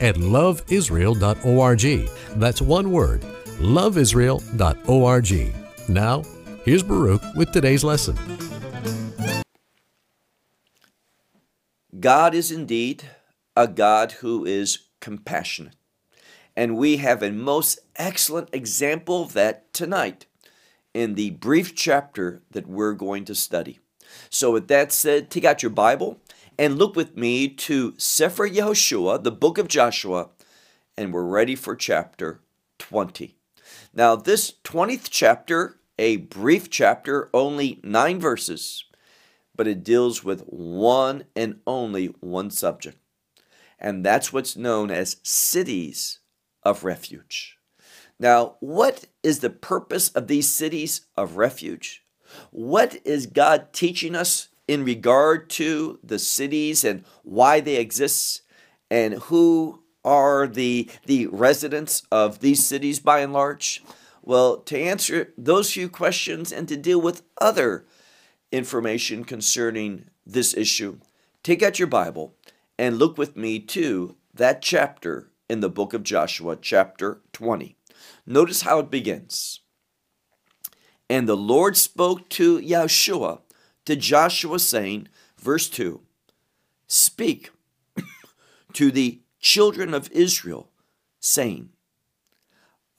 at loveisrael.org. That's one word, loveisrael.org. Now, here's Baruch with today's lesson. God is indeed a God who is compassionate. And we have a most excellent example of that tonight in the brief chapter that we're going to study. So, with that said, take out your Bible and look with me to Sefer Yehoshua, the book of Joshua, and we're ready for chapter 20. Now, this 20th chapter, a brief chapter, only nine verses, but it deals with one and only one subject, and that's what's known as cities of refuge. Now, what is the purpose of these cities of refuge? What is God teaching us in regard to the cities and why they exist and who are the, the residents of these cities by and large? Well, to answer those few questions and to deal with other information concerning this issue, take out your Bible and look with me to that chapter in the book of Joshua, chapter 20. Notice how it begins. And the Lord spoke to Yeshua to Joshua, saying, verse 2 Speak to the children of Israel, saying,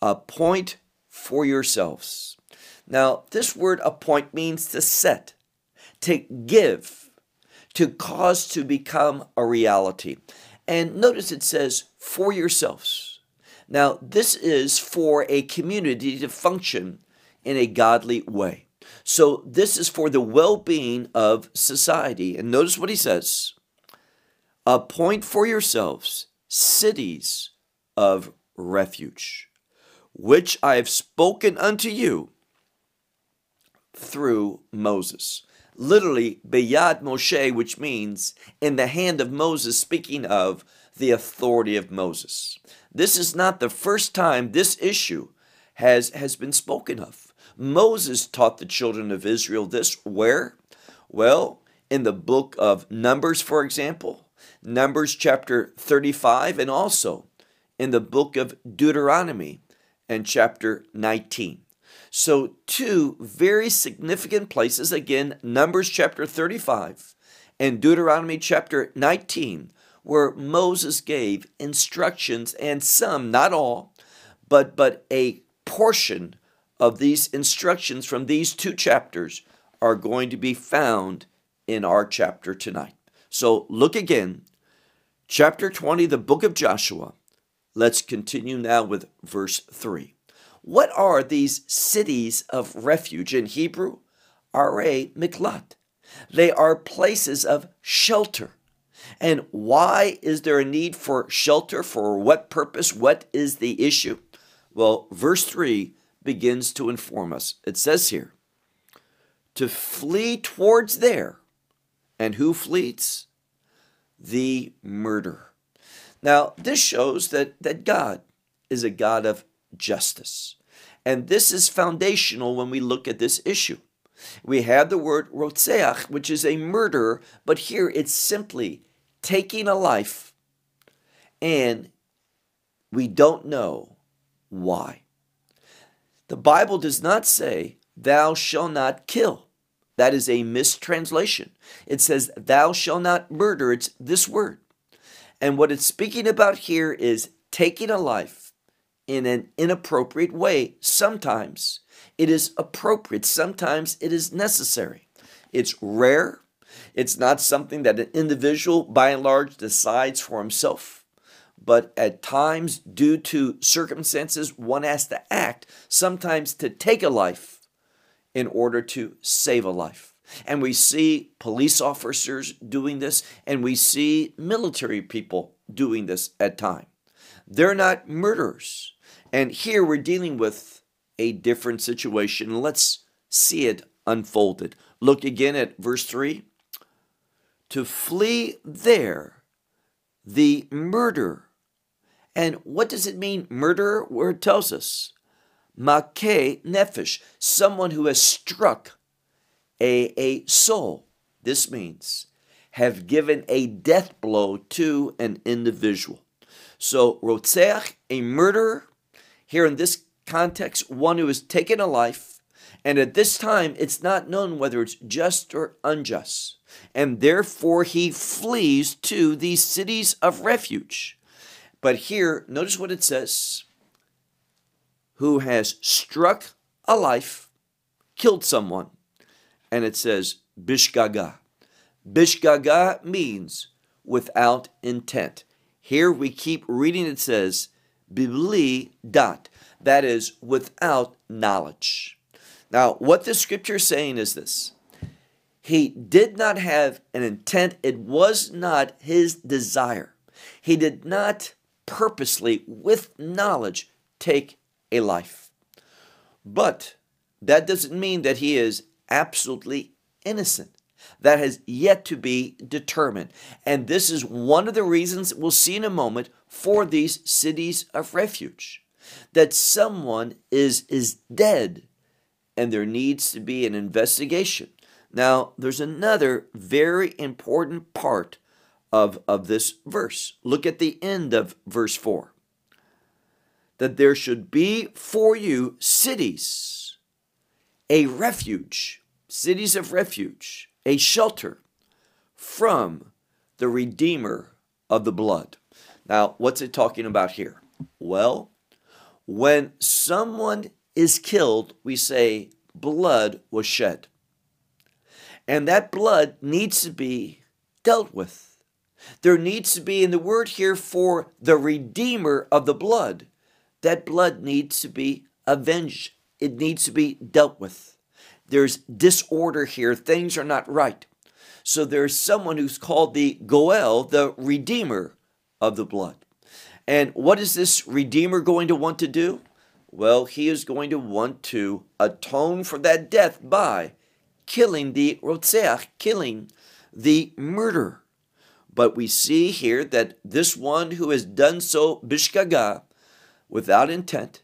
Appoint for yourselves. Now, this word appoint means to set, to give, to cause to become a reality. And notice it says, for yourselves. Now, this is for a community to function in a godly way. So this is for the well being of society. And notice what he says appoint for yourselves cities of refuge, which I have spoken unto you through Moses. Literally, Beyad Moshe, which means in the hand of Moses, speaking of the authority of Moses. This is not the first time this issue has, has been spoken of. Moses taught the children of Israel this where? Well, in the book of Numbers, for example, Numbers chapter 35, and also in the book of Deuteronomy and chapter 19. So, two very significant places, again, Numbers chapter 35 and Deuteronomy chapter 19, where Moses gave instructions and some, not all, but, but a portion of these instructions from these two chapters are going to be found in our chapter tonight. So look again, chapter 20, the book of Joshua. Let's continue now with verse 3. What are these cities of refuge in Hebrew? Are miklat. They are places of shelter. And why is there a need for shelter? For what purpose? What is the issue? Well, verse 3 begins to inform us. It says here, to flee towards there. And who flees? The murderer. Now, this shows that, that God is a God of justice. And this is foundational when we look at this issue. We have the word rotzeach, which is a murderer, but here it's simply taking a life, and we don't know why. The Bible does not say, Thou shalt not kill. That is a mistranslation. It says, Thou shalt not murder. It's this word. And what it's speaking about here is taking a life in an inappropriate way. Sometimes it is appropriate, sometimes it is necessary. It's rare. It's not something that an individual, by and large, decides for himself but at times, due to circumstances, one has to act, sometimes to take a life in order to save a life. And we see police officers doing this, and we see military people doing this at times. They're not murderers. And here we're dealing with a different situation. Let's see it unfolded. Look again at verse 3. To flee there, the murder. And what does it mean, murder? Word tells us. Make nefesh, someone who has struck a, a soul. This means have given a death blow to an individual. So, rotzeach, a murderer, here in this context, one who has taken a life, and at this time it's not known whether it's just or unjust. And therefore he flees to these cities of refuge. But here, notice what it says who has struck a life, killed someone, and it says bishgaga. Bishgaga means without intent. Here we keep reading it says bibli dot. That is without knowledge. Now, what the scripture is saying is this. He did not have an intent. It was not his desire. He did not purposely, with knowledge, take a life. But that doesn't mean that he is absolutely innocent. That has yet to be determined. And this is one of the reasons we'll see in a moment for these cities of refuge that someone is, is dead and there needs to be an investigation. Now, there's another very important part of, of this verse. Look at the end of verse 4 that there should be for you cities, a refuge, cities of refuge, a shelter from the Redeemer of the blood. Now, what's it talking about here? Well, when someone is killed, we say blood was shed. And that blood needs to be dealt with. There needs to be, in the word here, for the Redeemer of the blood that blood needs to be avenged. It needs to be dealt with. There's disorder here. Things are not right. So there's someone who's called the Goel, the Redeemer of the blood. And what is this Redeemer going to want to do? Well, he is going to want to atone for that death by killing the Rotzeach, killing the murderer. But we see here that this one who has done so, Bishgaga, without intent,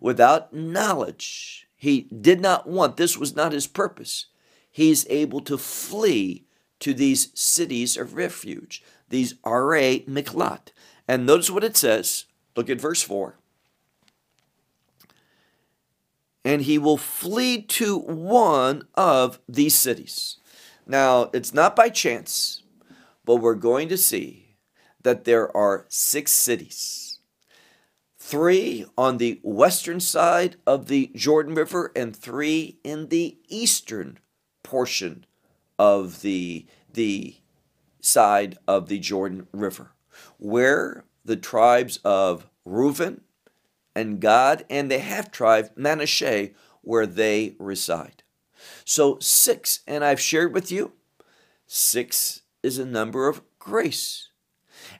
without knowledge. He did not want, this was not his purpose. He's able to flee to these cities of refuge, these Are Miklat. And notice what it says. Look at verse 4. And he will flee to one of these cities. Now, it's not by chance, but we're going to see that there are six cities three on the western side of the Jordan River, and three in the eastern portion of the, the side of the Jordan River, where the tribes of Reuben and Gad and the half tribe Manasseh, where they reside. So six, and I've shared with you, six is a number of grace.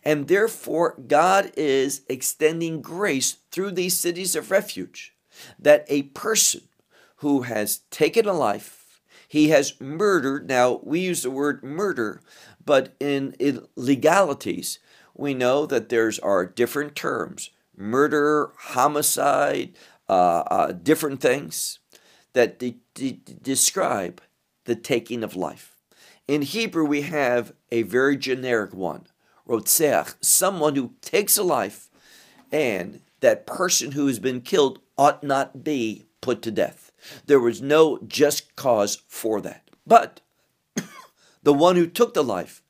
And therefore, God is extending grace through these cities of refuge that a person who has taken a life, he has murdered. Now, we use the word murder, but in, legalities, we know that there's are different terms murder, homicide, uh, uh, different things that de- de- describe the taking of life. In Hebrew, we have a very generic one rotzeach, someone who takes a life, and that person who has been killed ought not be put to death. There was no just cause for that. But the one who took the life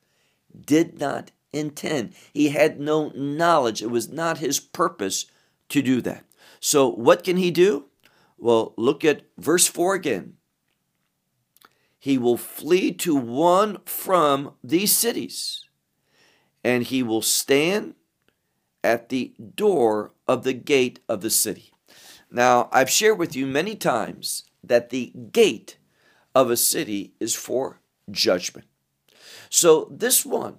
did not intend. He had no knowledge. It was not his purpose to do that. So, what can he do? Well, look at verse 4 again. He will flee to one from these cities and he will stand at the door of the gate of the city. Now, I've shared with you many times that the gate of a city is for judgment. So, this one,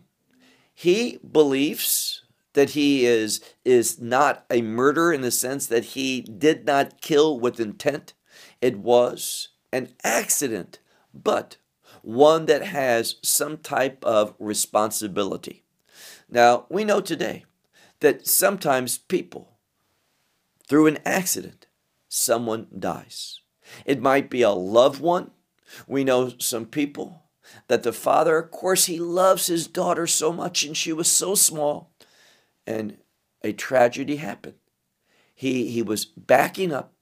he believes that he is is not a murderer in the sense that he did not kill with intent. It was an accident, but one that has some type of responsibility. Now, we know today that sometimes people, through an accident, someone dies. It might be a loved one. We know some people that the father, of course, he loves his daughter so much and she was so small. And a tragedy happened. He, he was backing up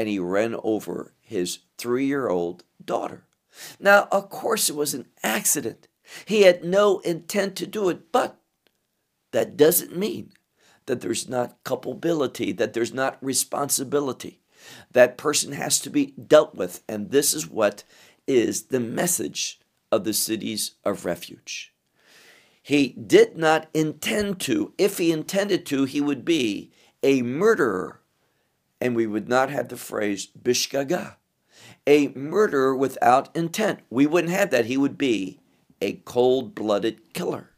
and he ran over his three year old daughter. Now, of course, it was an accident. He had no intent to do it, but that doesn't mean that there's not culpability, that there's not responsibility. That person has to be dealt with. And this is what is the message of the cities of refuge. He did not intend to. If he intended to, he would be a murderer. And we would not have the phrase bishgaga, a murderer without intent. We wouldn't have that. He would be a cold blooded killer.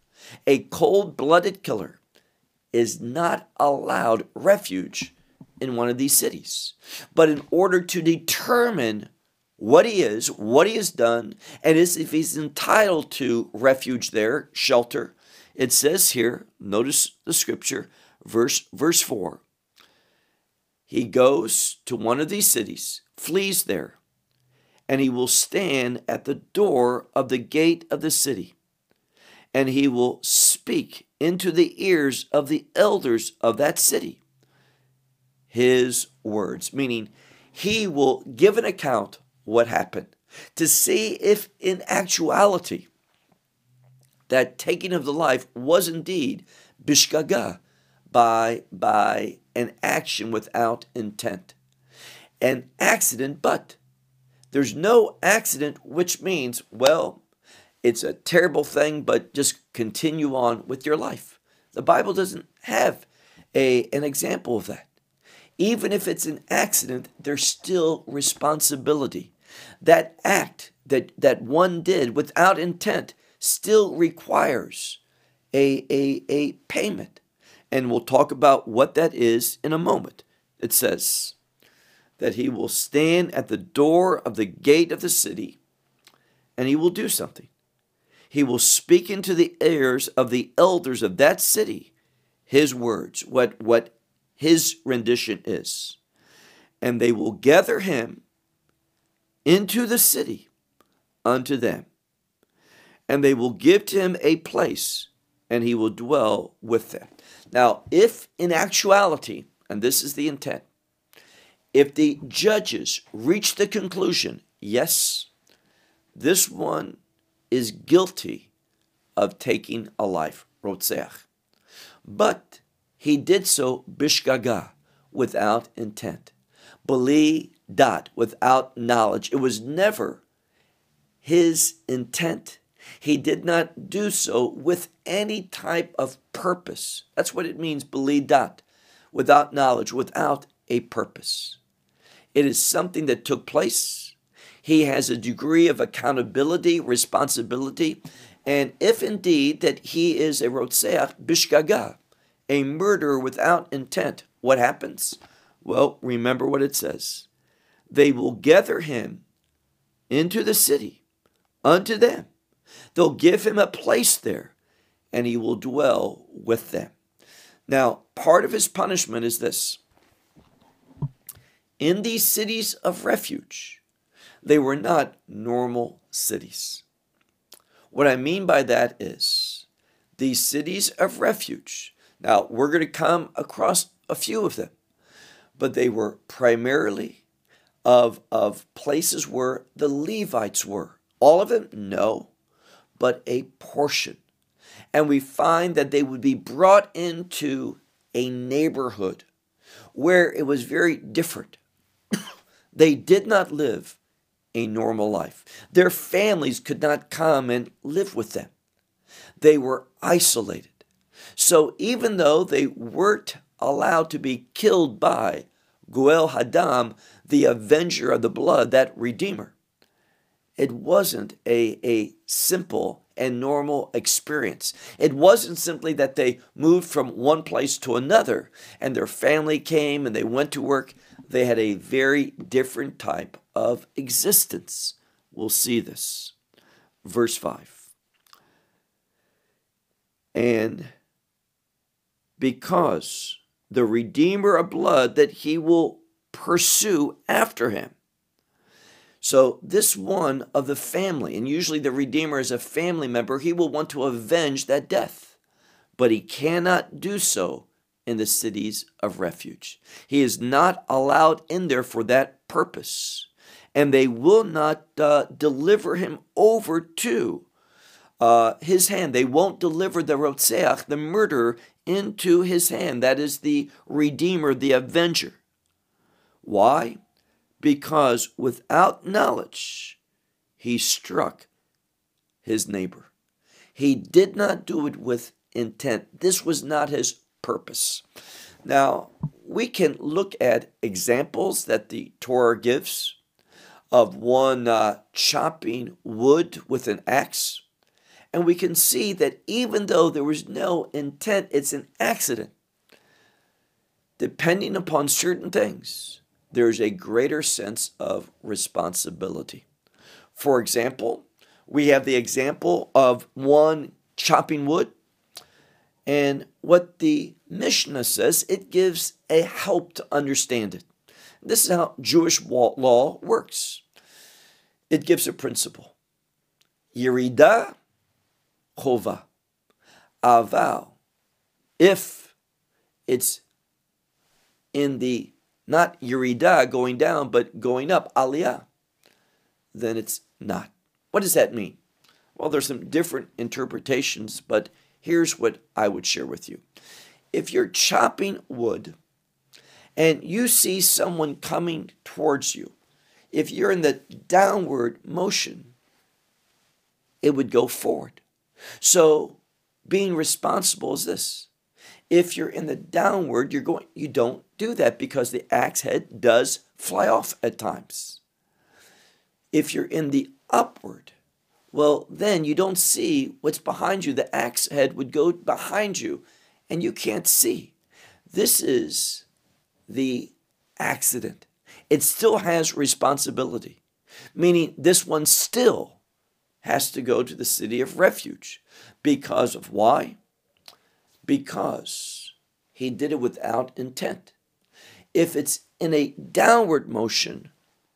A cold blooded killer is not allowed refuge in one of these cities. But in order to determine what he is, what he has done, and is if he's entitled to refuge there, shelter, it says here, notice the scripture, verse verse 4. He goes to one of these cities, flees there, and he will stand at the door of the gate of the city, and he will speak into the ears of the elders of that city his words, meaning he will give an account what happened to see if in actuality that taking of the life was indeed bishgaga by by an action without intent an accident but there's no accident which means well it's a terrible thing but just continue on with your life the bible doesn't have a an example of that even if it's an accident, there's still responsibility. That act that, that one did without intent still requires a, a, a payment. And we'll talk about what that is in a moment. It says that he will stand at the door of the gate of the city and he will do something. He will speak into the ears of the elders of that city his words, what, what his rendition is. And they will gather him into the city unto them. And they will give to him a place, and he will dwell with them. Now, if in actuality, and this is the intent, if the judges reach the conclusion, yes, this one is guilty of taking a life, Rotzeach, but he did so bishgaga, without intent. Beli dat, without knowledge. It was never his intent. He did not do so with any type of purpose. That's what it means, beli dat, without knowledge, without a purpose. It is something that took place. He has a degree of accountability, responsibility, and if indeed that he is a rotseach bishgaga, a murderer without intent, what happens? Well, remember what it says. They will gather him into the city unto them. They'll give him a place there, and he will dwell with them. Now, part of his punishment is this in these cities of refuge, they were not normal cities. What I mean by that is these cities of refuge, now, we're going to come across a few of them, but they were primarily of, of places where the Levites were. All of them? No, but a portion. And we find that they would be brought into a neighborhood where it was very different. they did not live a normal life. Their families could not come and live with them. They were isolated. So even though they weren't allowed to be killed by Goel Hadam, the avenger of the blood, that redeemer, it wasn't a, a simple and normal experience. It wasn't simply that they moved from one place to another and their family came and they went to work. They had a very different type of existence. We'll see this. Verse 5. And because the Redeemer of blood that he will pursue after him. So, this one of the family, and usually the Redeemer is a family member, he will want to avenge that death. But he cannot do so in the cities of refuge. He is not allowed in there for that purpose. And they will not uh, deliver him over to uh, his hand. They won't deliver the Rotseach, the murderer, into his hand. That is the Redeemer, the Avenger. Why? Because without knowledge, he struck his neighbor. He did not do it with intent. This was not his purpose. Now, we can look at examples that the Torah gives of one uh, chopping wood with an axe. And we can see that even though there was no intent, it's an accident. Depending upon certain things, there's a greater sense of responsibility. For example, we have the example of one chopping wood. And what the Mishnah says, it gives a help to understand it. This is how Jewish law works. It gives a principle. Yerida chova. Aval. If it's in the not yirida going down, but going up, aliyah, then it's not. What does that mean? Well, there's some different interpretations, but here's what I would share with you. If you're chopping wood and you see someone coming towards you, if you're in the downward motion, it would go forward. So being responsible is this if you're in the downward, you're going, you don't do that because the axe head does fly off at times. If you're in the upward, well, then you don't see what's behind you. The axe head would go behind you and you can't see. This is the accident. It still has responsibility, meaning this one still has to go to the city of refuge. Because of why? Because he did it without intent. If it's in a downward motion,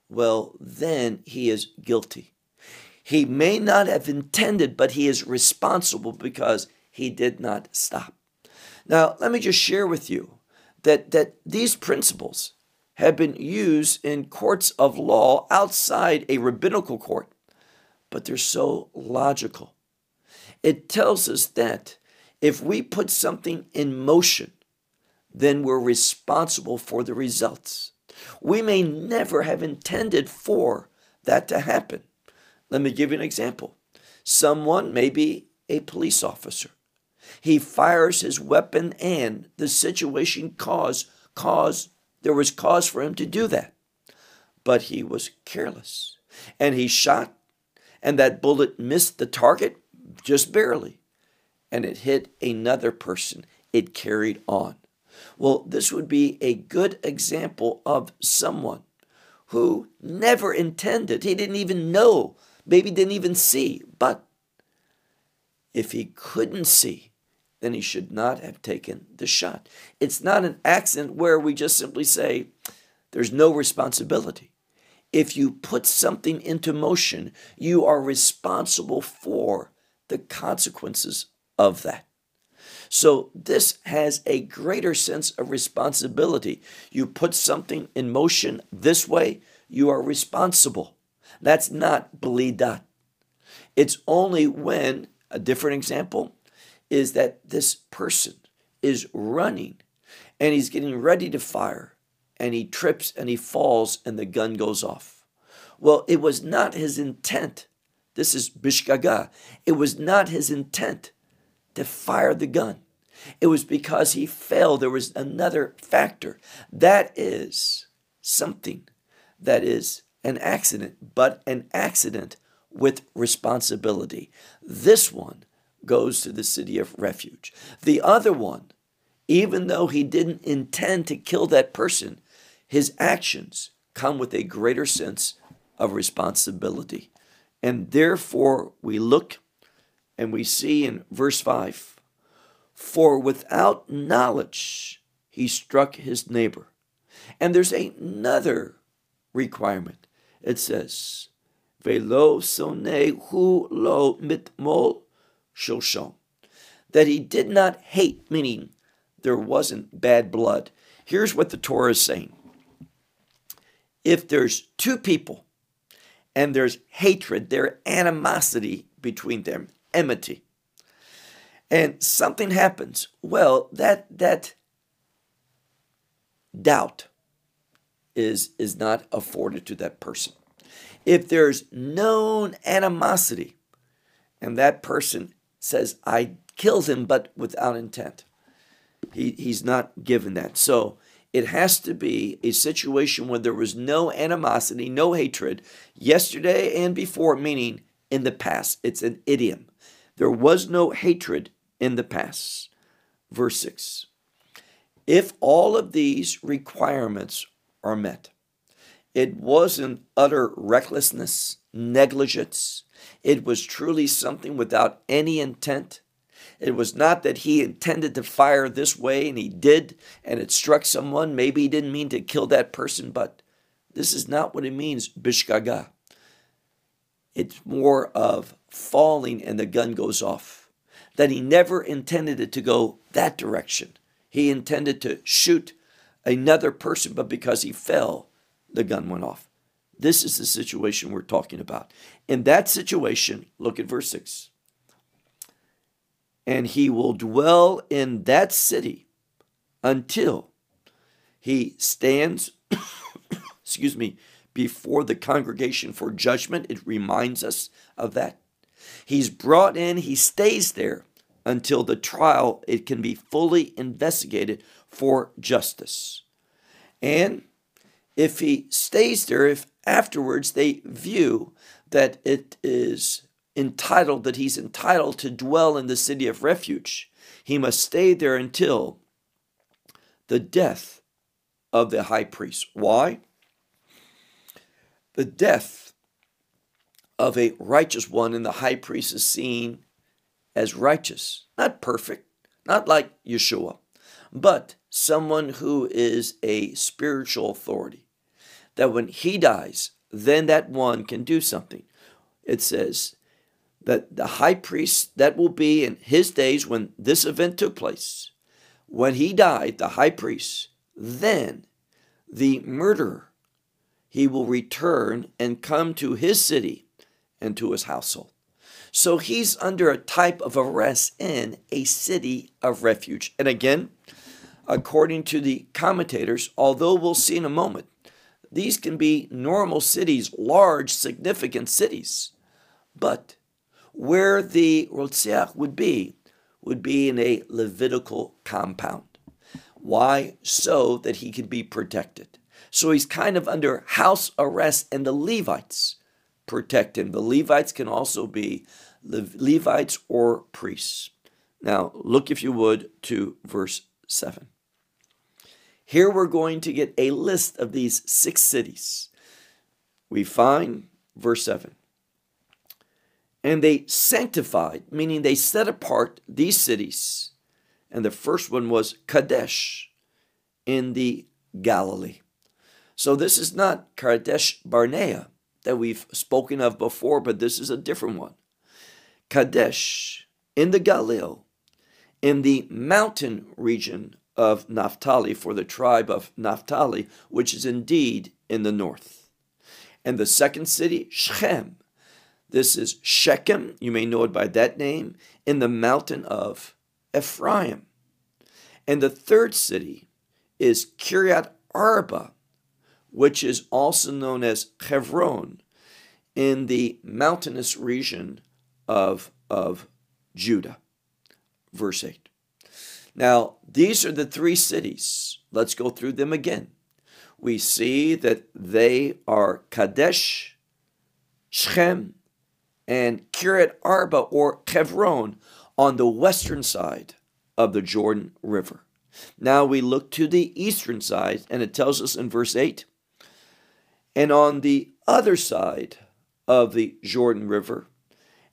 well, then he is guilty. He may not have intended, but he is responsible because he did not stop. Now, let me just share with you that, that these principles have been used in courts of law outside a rabbinical court, but they're so logical. It tells us that if we put something in motion, then we're responsible for the results. We may never have intended for that to happen. Let me give you an example. Someone may be a police officer. He fires his weapon and the situation caused cause there was cause for him to do that. But he was careless. And he shot and that bullet missed the target just barely and it hit another person, it carried on. Well, this would be a good example of someone who never intended, he didn't even know, maybe didn't even see, but if he couldn't see, then he should not have taken the shot. It's not an accident where we just simply say, there's no responsibility. If you put something into motion, you are responsible for the consequences of that. So this has a greater sense of responsibility. You put something in motion this way, you are responsible. That's not blidat. It's only when, a different example, is that this person is running and he's getting ready to fire and he trips and he falls and the gun goes off. Well, it was not his intent. This is bishgaga. It was not his intent to fire the gun. It was because he fell. There was another factor. That is something that is an accident, but an accident with responsibility. This one goes to the city of refuge. The other one, even though he didn't intend to kill that person, his actions come with a greater sense of responsibility. And therefore, we look and we see in verse 5 For without knowledge he struck his neighbor. And there's another requirement. It says, Velo sone hu lo mitmol shoshon. That he did not hate, meaning there wasn't bad blood. Here's what the Torah is saying. If there's two people and there's hatred, there animosity between them, enmity, and something happens, well, that that doubt is is not afforded to that person. If there's known animosity and that person says, I killed him, but without intent, he, he's not given that. So it has to be a situation where there was no animosity, no hatred yesterday and before, meaning in the past. It's an idiom. There was no hatred in the past. Verse 6. If all of these requirements are met, it wasn't utter recklessness, negligence. It was truly something without any intent. It was not that he intended to fire this way and he did and it struck someone. Maybe he didn't mean to kill that person, but this is not what it means, bishgaga. It's more of falling and the gun goes off. That he never intended it to go that direction. He intended to shoot another person, but because he fell, the gun went off. This is the situation we're talking about. In that situation, look at verse 6. And he will dwell in that city until he stands, excuse me, before the congregation for judgment. It reminds us of that. He's brought in, he stays there until the trial it can be fully investigated for justice. And if he stays there, if afterwards they view that it is entitled, that he's entitled to dwell in the city of refuge, he must stay there until the death of the high priest. Why? The death of a righteous one and the high priest is seen as righteous, not perfect, not like Yeshua, but someone who is a spiritual authority that when he dies, then that one can do something. It says that the high priest that will be in his days when this event took place, when he died, the high priest, then the murderer, he will return and come to his city and to his household. So he's under a type of arrest in a city of refuge. And again, according to the commentators, although we'll see in a moment these can be normal cities, large, significant cities. But where the Rotziach would be, would be in a Levitical compound. Why? So that he could be protected. So he's kind of under house arrest, and the Levites protect him. The Levites can also be Levites or priests. Now, look, if you would, to verse 7. Here we're going to get a list of these six cities. We find verse 7. And they sanctified, meaning they set apart these cities. And the first one was Kadesh in the Galilee. So this is not Kadesh Barnea that we've spoken of before, but this is a different one. Kadesh in the Galilee, in the mountain region of Naphtali for the tribe of Naphtali, which is indeed in the north. And the second city, Shechem. This is Shechem, you may know it by that name, in the mountain of Ephraim. And the third city is Kiryat Arba, which is also known as Hebron, in the mountainous region of, of Judah. Verse 8. Now, these are the three cities. Let's go through them again. We see that they are Kadesh, Shechem, and Kiryat Arba or Hebron on the western side of the Jordan River. Now we look to the eastern side, and it tells us in verse 8 and on the other side of the Jordan River,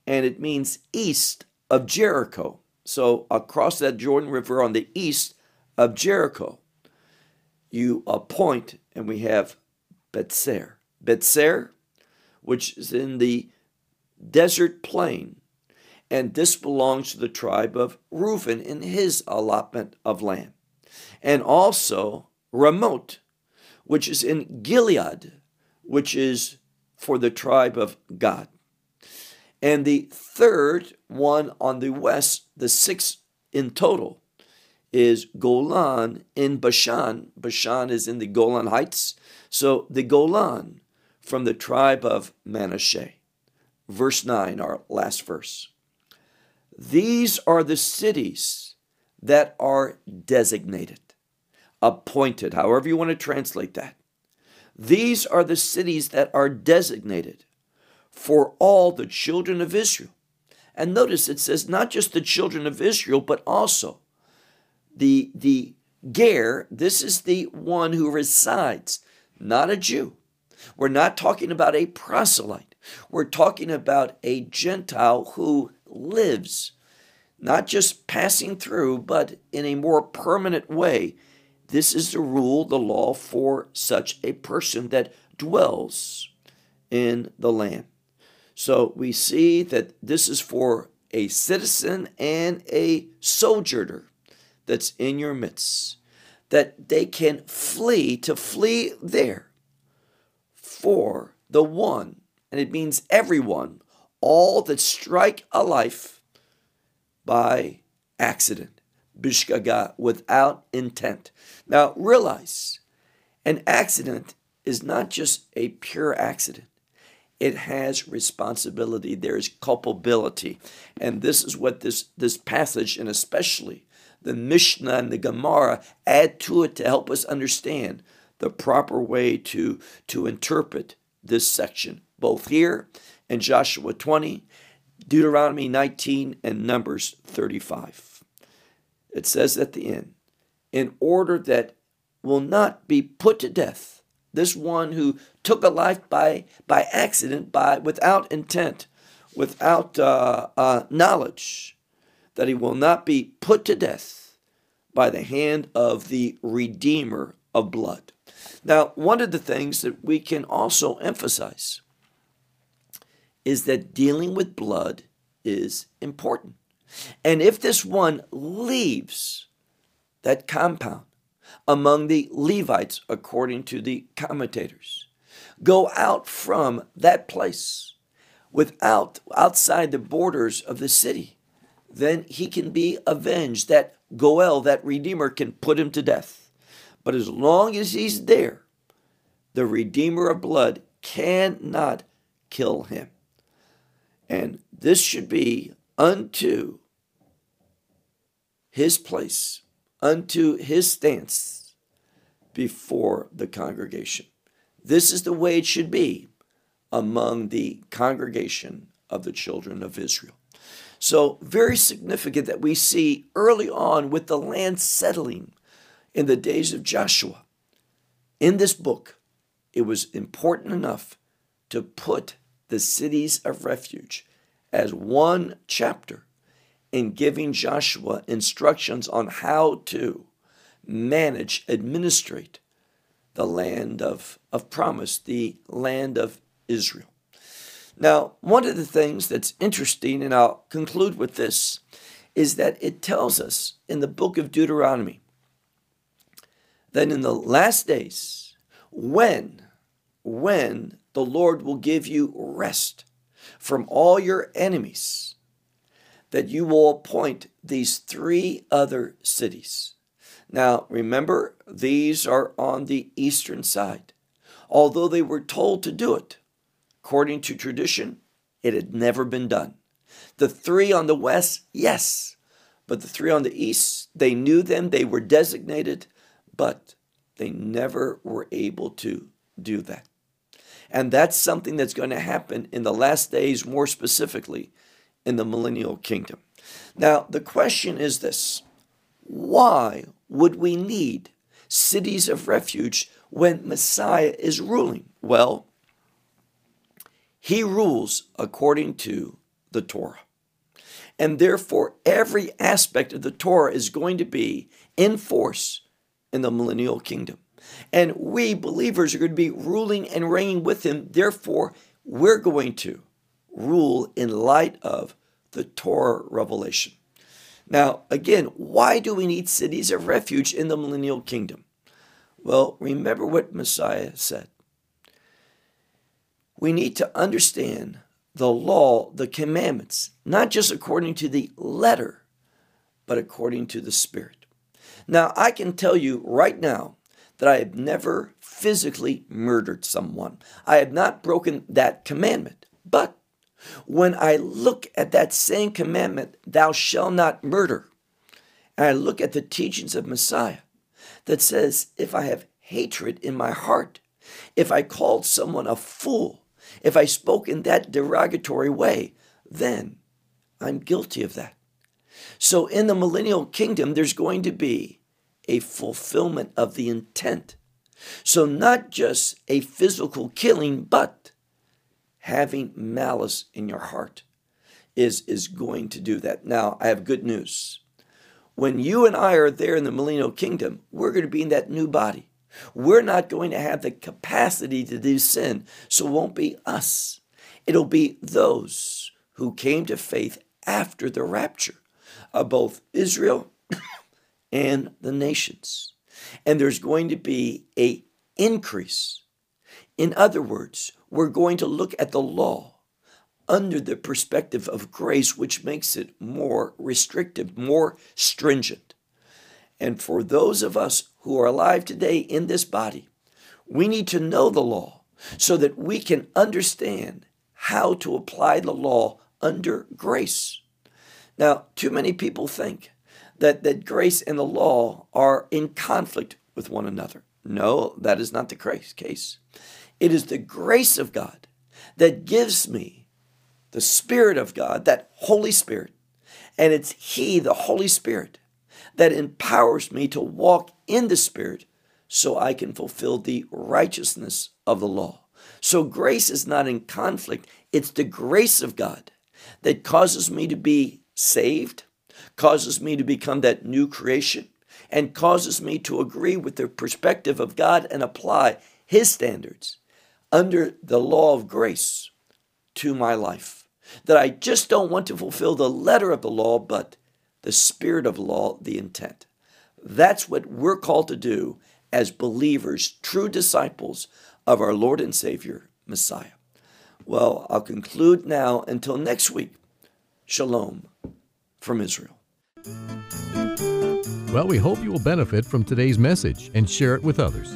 and it means east of Jericho. So across that Jordan River on the east of Jericho, you appoint, and we have Betzer. Betzer, which is in the desert plain, and this belongs to the tribe of Reuben in his allotment of land. And also Ramot, which is in Gilead, which is for the tribe of Gad. And the third one on the west, the sixth in total, is Golan in Bashan. Bashan is in the Golan Heights. So the Golan from the tribe of Manasseh. Verse 9, our last verse. These are the cities that are designated, appointed, however you want to translate that. These are the cities that are designated for all the children of Israel. And notice it says not just the children of Israel, but also the, the Ger, this is the one who resides, not a Jew. We're not talking about a proselyte. We're talking about a Gentile who lives, not just passing through, but in a more permanent way this is the rule, the law for such a person that dwells in the land. So we see that this is for a citizen and a sojourner that's in your midst, that they can flee, to flee there for the one, and it means everyone, all that strike a life by accident bishgaga, without intent. Now realize, an accident is not just a pure accident. It has responsibility. There is culpability. And this is what this, this passage, and especially the Mishnah and the Gemara, add to it to help us understand the proper way to, to interpret this section, both here in Joshua 20, Deuteronomy 19, and Numbers 35 it says at the end, in order that will not be put to death. This one who took a life by, by accident, by without intent, without uh, uh, knowledge, that he will not be put to death by the hand of the Redeemer of blood. Now, one of the things that we can also emphasize is that dealing with blood is important. And if this one leaves that compound among the Levites, according to the commentators, go out from that place without outside the borders of the city, then he can be avenged. That Goel, that Redeemer, can put him to death. But as long as he's there, the Redeemer of blood cannot kill him. And this should be unto his place, unto his stance before the congregation. This is the way it should be among the congregation of the children of Israel. So, very significant that we see early on with the land settling in the days of Joshua. In this book, it was important enough to put the cities of refuge as one chapter in giving Joshua instructions on how to manage, administrate the land of, of promise, the land of Israel. Now, one of the things that's interesting, and I'll conclude with this, is that it tells us in the book of Deuteronomy that in the last days, when, when the Lord will give you rest from all your enemies, that you will appoint these three other cities. Now, remember, these are on the eastern side. Although they were told to do it, according to tradition, it had never been done. The three on the west, yes, but the three on the east, they knew them, they were designated, but they never were able to do that. And that's something that's going to happen in the last days, more specifically in the millennial kingdom. Now, the question is this why would we need cities of refuge when Messiah is ruling? Well, he rules according to the Torah. And therefore, every aspect of the Torah is going to be in force in the millennial kingdom. And we believers are going to be ruling and reigning with him. Therefore, we're going to rule in light of the Torah revelation. Now, again, why do we need cities of refuge in the millennial kingdom? Well, remember what Messiah said. We need to understand the law, the commandments, not just according to the letter, but according to the Spirit. Now, I can tell you right now that I have never physically murdered someone. I have not broken that commandment. But when I look at that same commandment, thou shalt not murder, and I look at the teachings of Messiah that says, if I have hatred in my heart, if I called someone a fool, if I spoke in that derogatory way, then I'm guilty of that. So in the millennial kingdom, there's going to be a fulfillment of the intent. So not just a physical killing, but having malice in your heart is, is going to do that. Now, I have good news. When you and I are there in the millennial kingdom, we're going to be in that new body. We're not going to have the capacity to do sin, so it won't be us. It'll be those who came to faith after the rapture of both Israel and the nations. And there's going to be a increase. In other words, we're going to look at the law under the perspective of grace, which makes it more restrictive, more stringent. And for those of us who are alive today in this body, we need to know the law so that we can understand how to apply the law under grace. Now, too many people think that, that grace and the law are in conflict with one another. No, that is not the case. It is the grace of God that gives me the Spirit of God, that Holy Spirit. And it's He, the Holy Spirit, that empowers me to walk in the Spirit so I can fulfill the righteousness of the law. So grace is not in conflict, it's the grace of God that causes me to be saved, causes me to become that new creation, and causes me to agree with the perspective of God and apply His standards under the law of grace to my life. That I just don't want to fulfill the letter of the law, but the spirit of law, the intent. That's what we're called to do as believers, true disciples of our Lord and Savior, Messiah. Well, I'll conclude now until next week. Shalom from Israel. Well, we hope you will benefit from today's message and share it with others.